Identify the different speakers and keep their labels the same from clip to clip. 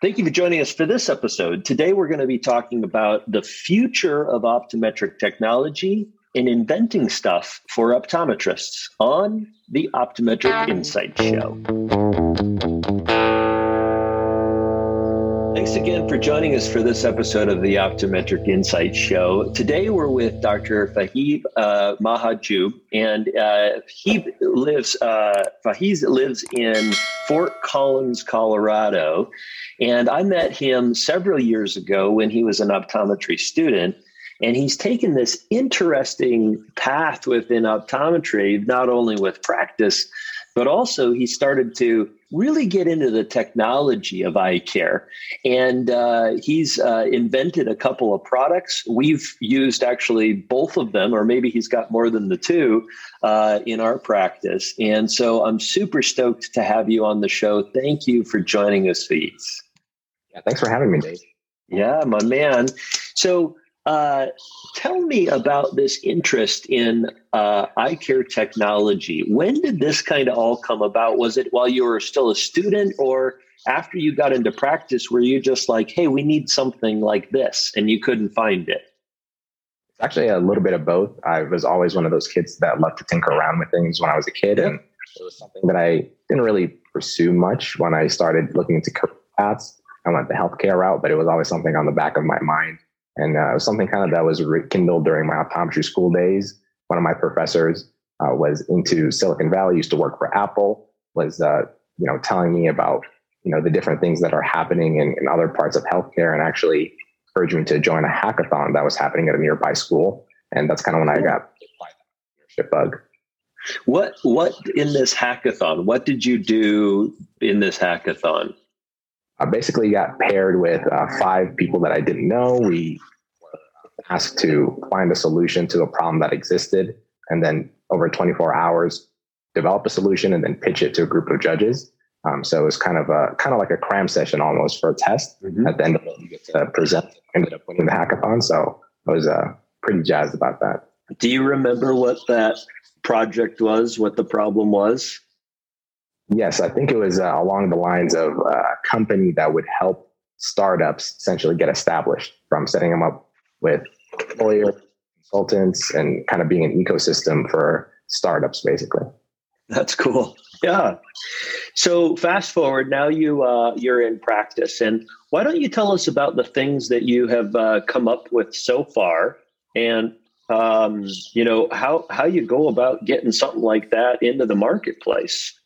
Speaker 1: Thank you for joining us for this episode. Today, we're going to be talking about the future of optometric technology and inventing stuff for optometrists on the Optometric Insight Show. Thanks again for joining us for this episode of the Optometric Insight Show. Today we're with Dr. Fahib uh, Mahjoub, and uh, he lives. Uh, Fahib lives in Fort Collins, Colorado, and I met him several years ago when he was an optometry student. And he's taken this interesting path within optometry, not only with practice, but also he started to really get into the technology of eye care. And uh, he's uh, invented a couple of products. We've used actually both of them, or maybe he's got more than the two uh, in our practice. And so I'm super stoked to have you on the show. Thank you for joining us, Feeds.
Speaker 2: Yeah, thanks for having me, Dave.
Speaker 1: Yeah, my man. So uh, tell me about this interest in uh, eye care technology. When did this kind of all come about? Was it while you were still a student, or after you got into practice? Were you just like, "Hey, we need something like this," and you couldn't find it?
Speaker 2: It's actually a little bit of both. I was always one of those kids that loved to tinker around with things when I was a kid, and it was something that I didn't really pursue much when I started looking into career paths. I went the healthcare route, but it was always something on the back of my mind and uh, something kind of that was rekindled during my optometry school days. One of my professors uh, was into Silicon Valley, used to work for Apple, was uh, you know telling me about you know the different things that are happening in, in other parts of healthcare, and actually encouraged me to join a hackathon that was happening at a nearby school. And that's kind of when I got leadership bug.
Speaker 1: What what in this hackathon? What did you do in this hackathon?
Speaker 2: I basically got paired with uh, five people that I didn't know. We were asked to find a solution to a problem that existed, and then over 24 hours, develop a solution and then pitch it to a group of judges. Um, so it was kind of a kind of like a cram session almost for a test. Mm-hmm. At the end of it, you get to present. Ended up winning the hackathon, so I was uh, pretty jazzed about that.
Speaker 1: Do you remember what that project was? What the problem was?
Speaker 2: Yes, I think it was uh, along the lines of uh, a company that would help startups essentially get established from setting them up with lawyer consultants and kind of being an ecosystem for startups, basically.
Speaker 1: That's cool. Yeah. So fast forward now, you uh, you're in practice, and why don't you tell us about the things that you have uh, come up with so far, and um, you know how how you go about getting something like that into the marketplace.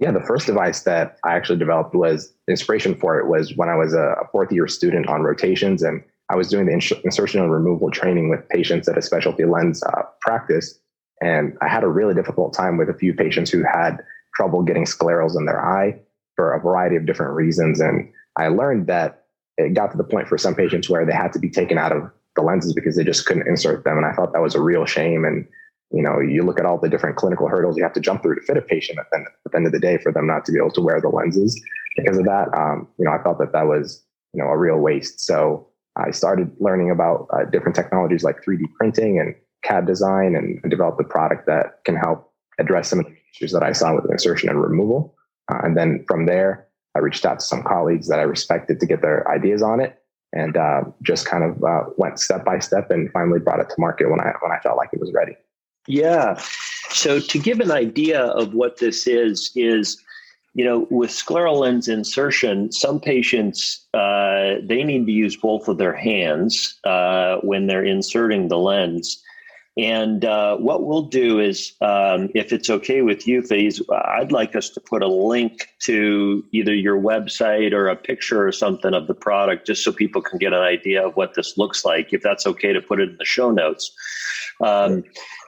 Speaker 2: Yeah, the first device that I actually developed was inspiration for it was when I was a fourth year student on rotations and I was doing the insertion and removal training with patients at a specialty lens uh, practice. And I had a really difficult time with a few patients who had trouble getting sclerals in their eye for a variety of different reasons. And I learned that it got to the point for some patients where they had to be taken out of the lenses because they just couldn't insert them. And I thought that was a real shame. And you know, you look at all the different clinical hurdles you have to jump through to fit a patient at the, at the end of the day for them not to be able to wear the lenses because of that. Um, you know, I felt that that was, you know, a real waste. So I started learning about uh, different technologies like 3D printing and CAD design and, and developed a product that can help address some of the issues that I saw with insertion and removal. Uh, and then from there, I reached out to some colleagues that I respected to get their ideas on it and uh, just kind of uh, went step by step and finally brought it to market when I, when I felt like it was ready.
Speaker 1: Yeah. So to give an idea of what this is, is you know, with scleral lens insertion, some patients uh, they need to use both of their hands uh, when they're inserting the lens. And uh, what we'll do is, um, if it's okay with you, Faze, I'd like us to put a link to either your website or a picture or something of the product, just so people can get an idea of what this looks like. If that's okay to put it in the show notes. Um,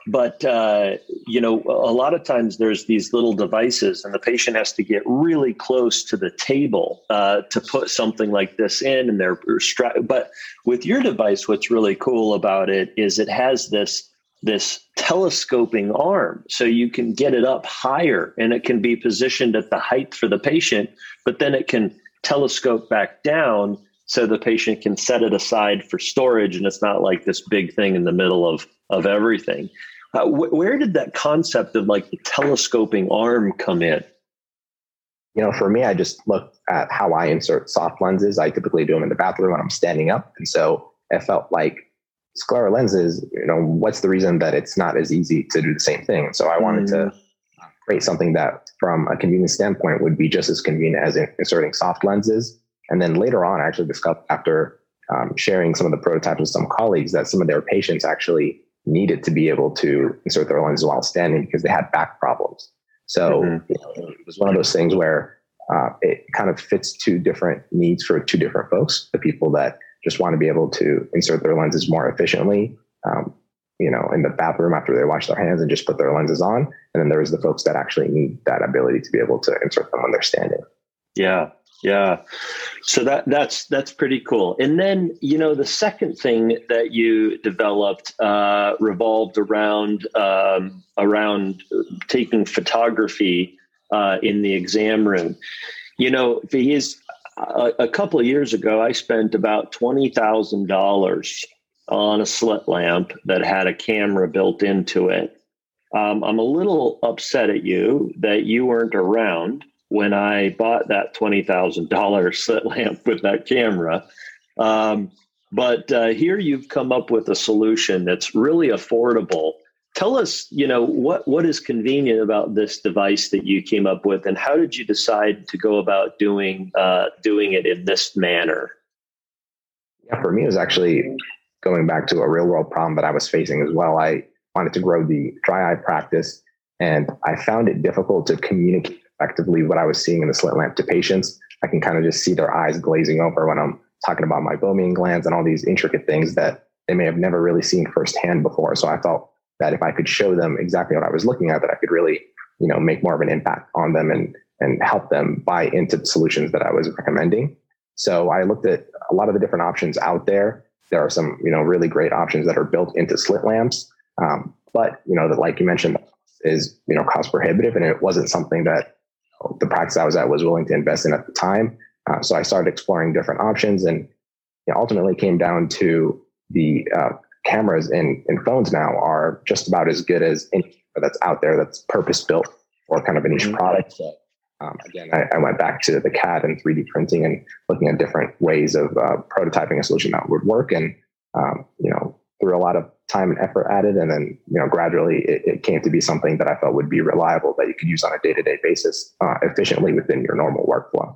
Speaker 1: but uh, you know a lot of times there's these little devices and the patient has to get really close to the table uh, to put something like this in and they're stra- but with your device what's really cool about it is it has this this telescoping arm. So you can get it up higher and it can be positioned at the height for the patient but then it can telescope back down so the patient can set it aside for storage and it's not like this big thing in the middle of of everything uh, wh- where did that concept of like the telescoping arm come in?
Speaker 2: you know, for me, I just look at how I insert soft lenses. I typically do them in the bathroom when I'm standing up. And so it felt like scleral lenses, you know, what's the reason that it's not as easy to do the same thing? So I wanted mm. to create something that from a convenience standpoint would be just as convenient as inserting soft lenses. And then later on, I actually discovered after um, sharing some of the prototypes with some colleagues that some of their patients actually needed to be able to insert their lenses while standing because they had back problems. So mm-hmm. you know, it was one of those things where uh, it kind of fits two different needs for two different folks. The people that just want to be able to insert their lenses more efficiently, um, you know, in the bathroom after they wash their hands and just put their lenses on. And then there's the folks that actually need that ability to be able to insert them when they're standing.
Speaker 1: Yeah, yeah. So that that's that's pretty cool. And then you know the second thing that you developed uh, revolved around um, around taking photography uh, in the exam room. You know, he's a, a couple of years ago, I spent about twenty thousand dollars on a slit lamp that had a camera built into it. Um, I'm a little upset at you that you weren't around when I bought that twenty thousand dollar slit lamp with that camera. Um, but uh, here you've come up with a solution that's really affordable. Tell us, you know, what what is convenient about this device that you came up with, and how did you decide to go about doing uh, doing it in this manner?
Speaker 2: Yeah, for me, it was actually going back to a real world problem that I was facing as well. I wanted to grow the dry eye practice, and I found it difficult to communicate effectively what I was seeing in the slit lamp to patients. I can kind of just see their eyes glazing over when I'm talking about meibomian glands and all these intricate things that they may have never really seen firsthand before. So I felt that if I could show them exactly what I was looking at, that I could really, you know, make more of an impact on them and and help them buy into the solutions that I was recommending. So I looked at a lot of the different options out there. There are some, you know, really great options that are built into slit lamps. Um, but you know, that like you mentioned, is you know cost prohibitive, and it wasn't something that the practice I was at was willing to invest in at the time. Uh, so I started exploring different options and ultimately came down to the uh, cameras in, in phones now are just about as good as any camera that's out there that's purpose built for kind of a niche mm-hmm. product. So, um, again, I, I, went back to the CAD and 3D printing and looking at different ways of uh, prototyping a solution that would work. And, um, you know, threw a lot of time and effort added. And then, you know, gradually it, it, came to be something that I felt would be reliable that you could use on a day to day basis uh, efficiently within your normal workflow.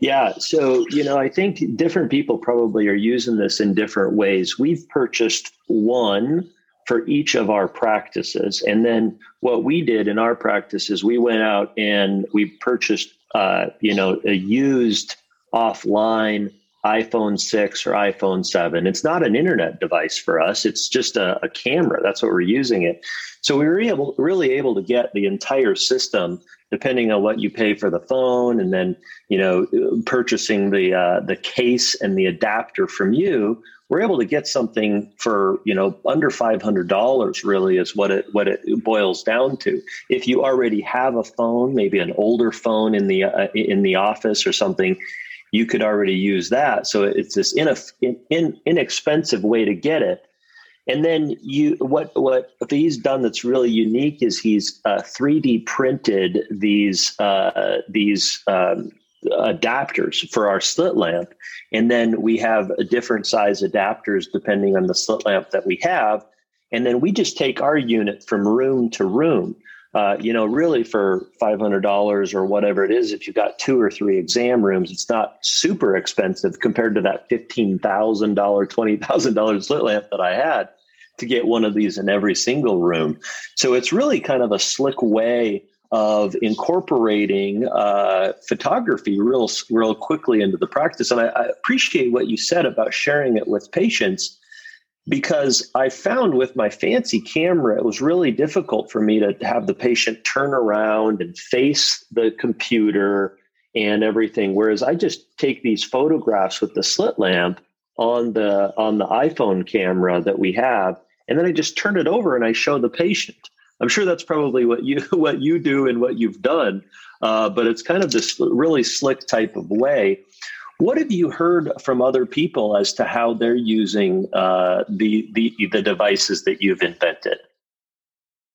Speaker 1: Yeah. So, you know, I think different people probably are using this in different ways. We've purchased one for each of our practices. And then what we did in our practice is we went out and we purchased, uh, you know, a used offline iPhone 6 or iPhone 7. It's not an internet device for us. It's just a, a, camera. That's what we're using it. So we were able, really able to get the entire system, depending on what you pay for the phone, and then you know purchasing the uh, the case and the adapter from you. We're able to get something for you know under five hundred dollars. Really, is what it what it boils down to. If you already have a phone, maybe an older phone in the uh, in the office or something, you could already use that. So it's this in, in, inexpensive way to get it. And then you, what what he's done that's really unique is he's uh, 3D printed these uh, these um, adapters for our slit lamp, and then we have different size adapters depending on the slit lamp that we have, and then we just take our unit from room to room. Uh, you know, really for $500 or whatever it is, if you've got two or three exam rooms, it's not super expensive compared to that $15,000, $20,000 slit lamp that I had to get one of these in every single room. So it's really kind of a slick way of incorporating uh, photography real, real quickly into the practice. And I, I appreciate what you said about sharing it with patients because I found with my fancy camera, it was really difficult for me to have the patient turn around and face the computer and everything. Whereas I just take these photographs with the slit lamp on the on the iPhone camera that we have, and then I just turn it over and I show the patient. I'm sure that's probably what you what you do and what you've done, uh, but it's kind of this really slick type of way. What have you heard from other people as to how they're using uh, the, the the devices that you've invented?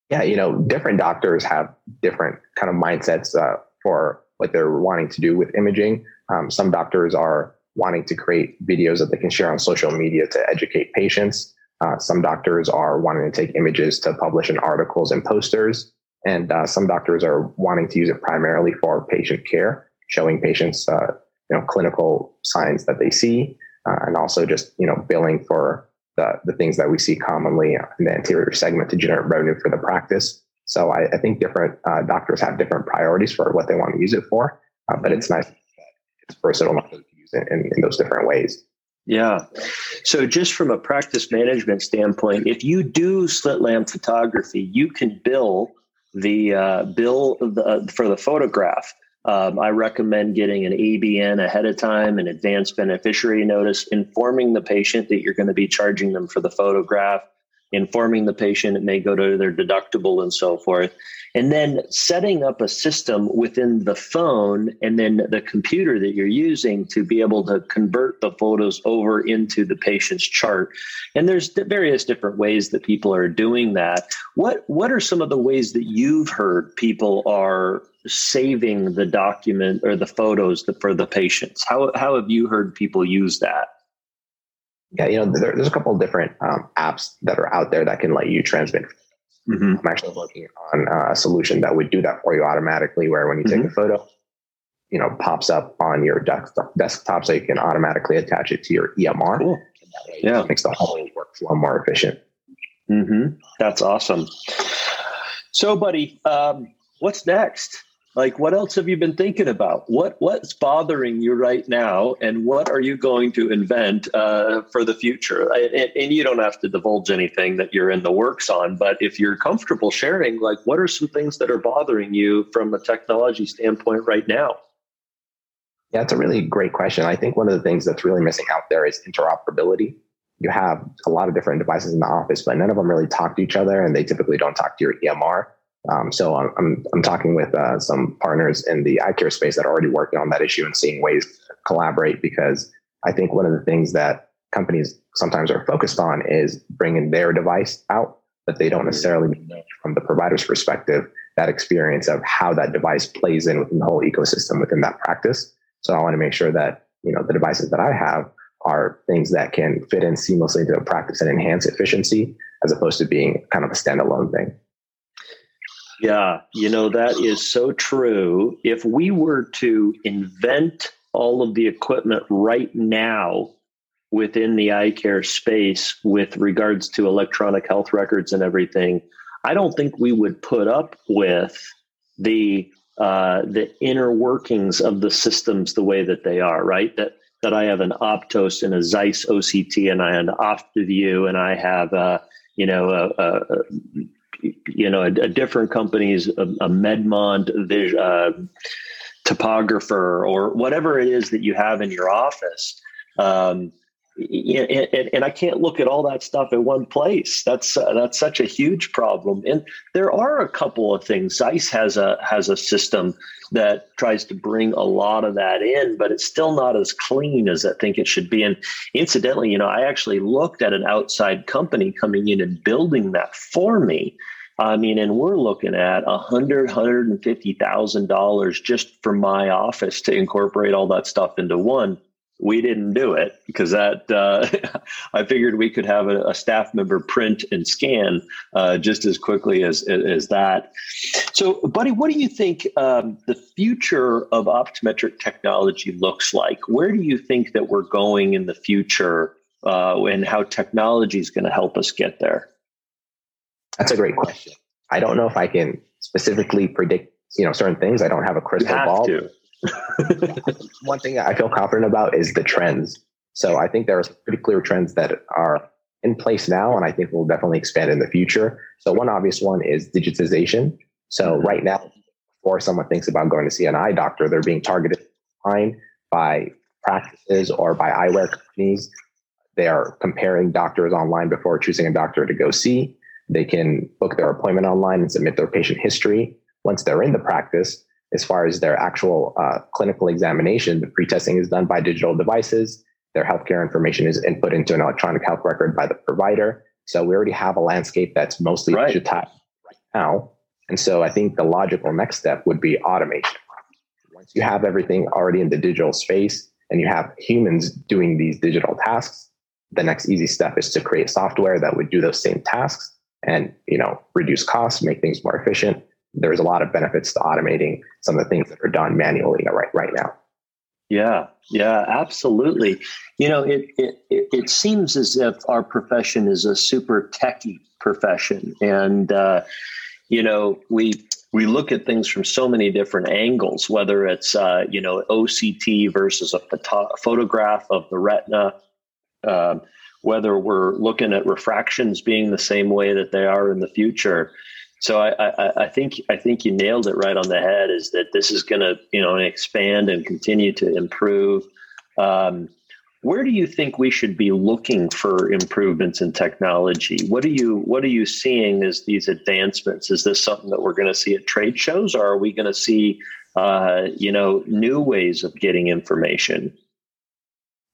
Speaker 2: Yeah, you know, different doctors have different kind of mindsets uh, for what they're wanting to do with imaging. Um, some doctors are wanting to create videos that they can share on social media to educate patients. Uh, some doctors are wanting to take images to publish in articles and posters. And uh, some doctors are wanting to use it primarily for patient care, showing patients, uh, you know, clinical signs that they see, uh, and also just, you know, billing for the, the things that we see commonly in the anterior segment to generate revenue for the practice. So I, I think different uh, doctors have different priorities for what they want to use it for, uh, but it's nice that it's versatile enough to use it in, in those different ways.
Speaker 1: Yeah. So, just from a practice management standpoint, if you do slit lamp photography, you can bill the uh, bill the, uh, for the photograph. Um, I recommend getting an ABN ahead of time, an advanced beneficiary notice, informing the patient that you're going to be charging them for the photograph, informing the patient it may go to their deductible and so forth and then setting up a system within the phone and then the computer that you're using to be able to convert the photos over into the patient's chart. And there's various different ways that people are doing that. What what are some of the ways that you've heard people are saving the document or the photos for the patients? How, how have you heard people use that?
Speaker 2: Yeah you know there, there's a couple different um, apps that are out there that can let you transmit Mm-hmm. I'm actually working on a solution that would do that for you automatically, where when you mm-hmm. take a photo, you know, pops up on your desktop, desktop so you can automatically attach it to your EMR. Cool. yeah. makes the whole workflow more efficient.
Speaker 1: Mm-hmm. That's awesome. So, buddy, um, what's next? Like what else have you been thinking about? What what's bothering you right now and what are you going to invent uh, for the future? And, and, you don't have to divulge anything that you're in the works on but if you're comfortable sharing like what are some things that are bothering you from a technology standpoint right now?
Speaker 2: Yeah it's a really great question. I think one of the things that's really missing out there is interoperability. You have a lot of different devices in the office but none of them really talk to each other and they typically don't talk to your emr um, so I'm, I'm, I'm, talking with uh, some partners in the eye care space that are already working on that issue and seeing ways to collaborate because I think one of the things that companies sometimes are focused on is bringing their device out, but they don't necessarily know from the provider's perspective that experience of how that device plays in within the whole ecosystem within that practice. So I want to make sure that you know the devices that I have are things that can fit in seamlessly into a practice and enhance efficiency as opposed to being kind of a standalone thing.
Speaker 1: Yeah, you know, that is so true. If we were to invent all of the equipment right now within the eye care space with regards to electronic health records and everything, I don't think we would put up with the uh, the inner workings of the systems the way that they are, right? That that I have an Optos and a Zeiss OCT, and I have an Optovue, and I have a you know a, a, you know, a, a different company's a, a Medmont uh, topographer or whatever it is that you have in your office. Um, and, and, I can't look at all that stuff in one place. That's uh, that's such a huge problem. And there are a couple of things. Zeiss has a has a system that tries to bring a lot of that in, but it's still not as clean as I think it should be. And incidentally, you know, I actually looked at an outside company coming in and building that for me I mean, and we're looking at a hundred, hundred and fifty thousand dollars just for my office to incorporate all that stuff into one. We didn't do it because that uh, I figured we could have a, a staff member print and scan uh, just as quickly as as that. So, buddy, what do you think um, the future of optometric technology looks like? Where do you think that we're going in the future, uh, and how technology is going to help us get there?
Speaker 2: That's a great question. I don't know if I can specifically predict, you know, certain things. I don't have a crystal ball. One thing I feel confident about is the trends. So I think there are pretty clear trends that are in place now, and I think will definitely expand in the future. So one obvious one is digitization. So right now, before someone thinks about going to see an eye doctor, they're being targeted online by practices or by eyewear companies. They are comparing doctors online before choosing a doctor to go see. They can book their appointment online and submit their patient history. Once they're in the practice, as far as their actual uh, clinical examination, the pre-testing is done by digital devices. Their healthcare information is input into an electronic health record by the provider. So we already have a landscape that's mostly right. digitized right now. And so I think the logical next step would be automation. once you have everything already in the digital space and you have humans doing these digital tasks, the next easy step is to create software that would do those same tasks and you know reduce costs, make things more efficient. There's a lot of benefits to automating some of the things that are done manually right right now.
Speaker 1: Yeah, yeah, absolutely. You know, it, it it seems as if our profession is a super techy profession, and uh, you know, we we look at things from so many different angles. Whether it's uh, you know OCT versus a photo- photograph of the retina, um, whether we're looking at refractions being the same way that they are in the future. So I, I, I think I think you nailed it right on the head. Is that this is going to you know expand and continue to improve. Um, where do you think we should be looking for improvements in technology? What are you What are you seeing as these advancements? Is this something that we're going to see at trade shows, or are we going to see uh, you know new ways of getting information?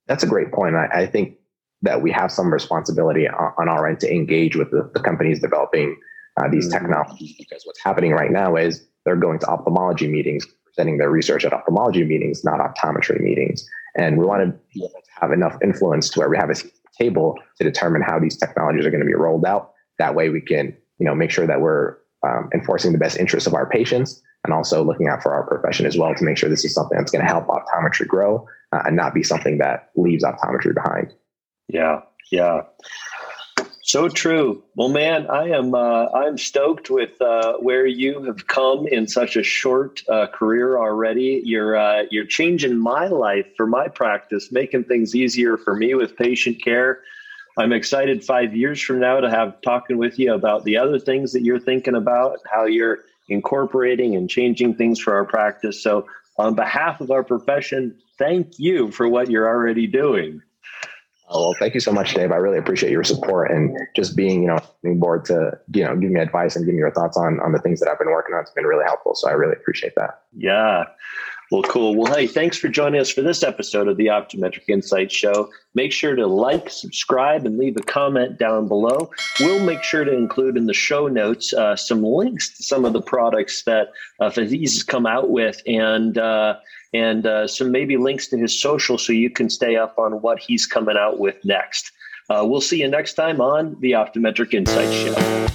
Speaker 2: That's a great point. I, I think that we have some responsibility on, on our end to engage with the, the companies developing uh, these mm-hmm. technologies because what's happening right now is they're going to ophthalmology meetings, presenting their research at ophthalmology meetings, not optometry meetings. And we want to be able to have enough influence to where we have a table to determine how these technologies are going to be rolled out. That way we can, you know, make sure that we're um, enforcing the best interests of our patients and also looking out for our profession as well to make sure this is something that's going to help optometry grow uh, and not be something that leaves optometry behind.
Speaker 1: Yeah, yeah. So true. Well, man, I am uh, I'm stoked with uh, where you have come in such a short uh, career already. You're uh, you're changing my life for my practice, making things easier for me with patient care. I'm excited five years from now to have talking with you about the other things that you're thinking about, how you're incorporating and changing things for our practice. So, on behalf of our profession, thank you for what you're already doing.
Speaker 2: Well, thank you so much, Dave. I really appreciate your support and just being, you know, being board to, you know, give me advice and give me your thoughts on on the things that I've been working on. It's been really helpful. So I really appreciate that.
Speaker 1: Yeah. Well, cool. Well, hey, thanks for joining us for this episode of the Optometric Insight Show. Make sure to like, subscribe, and leave a comment down below. We'll make sure to include in the show notes uh, some links to some of the products that uh, Faziz has come out with and uh, and uh, some maybe links to his social so you can stay up on what he's coming out with next. Uh, we'll see you next time on the Optometric Insight Show.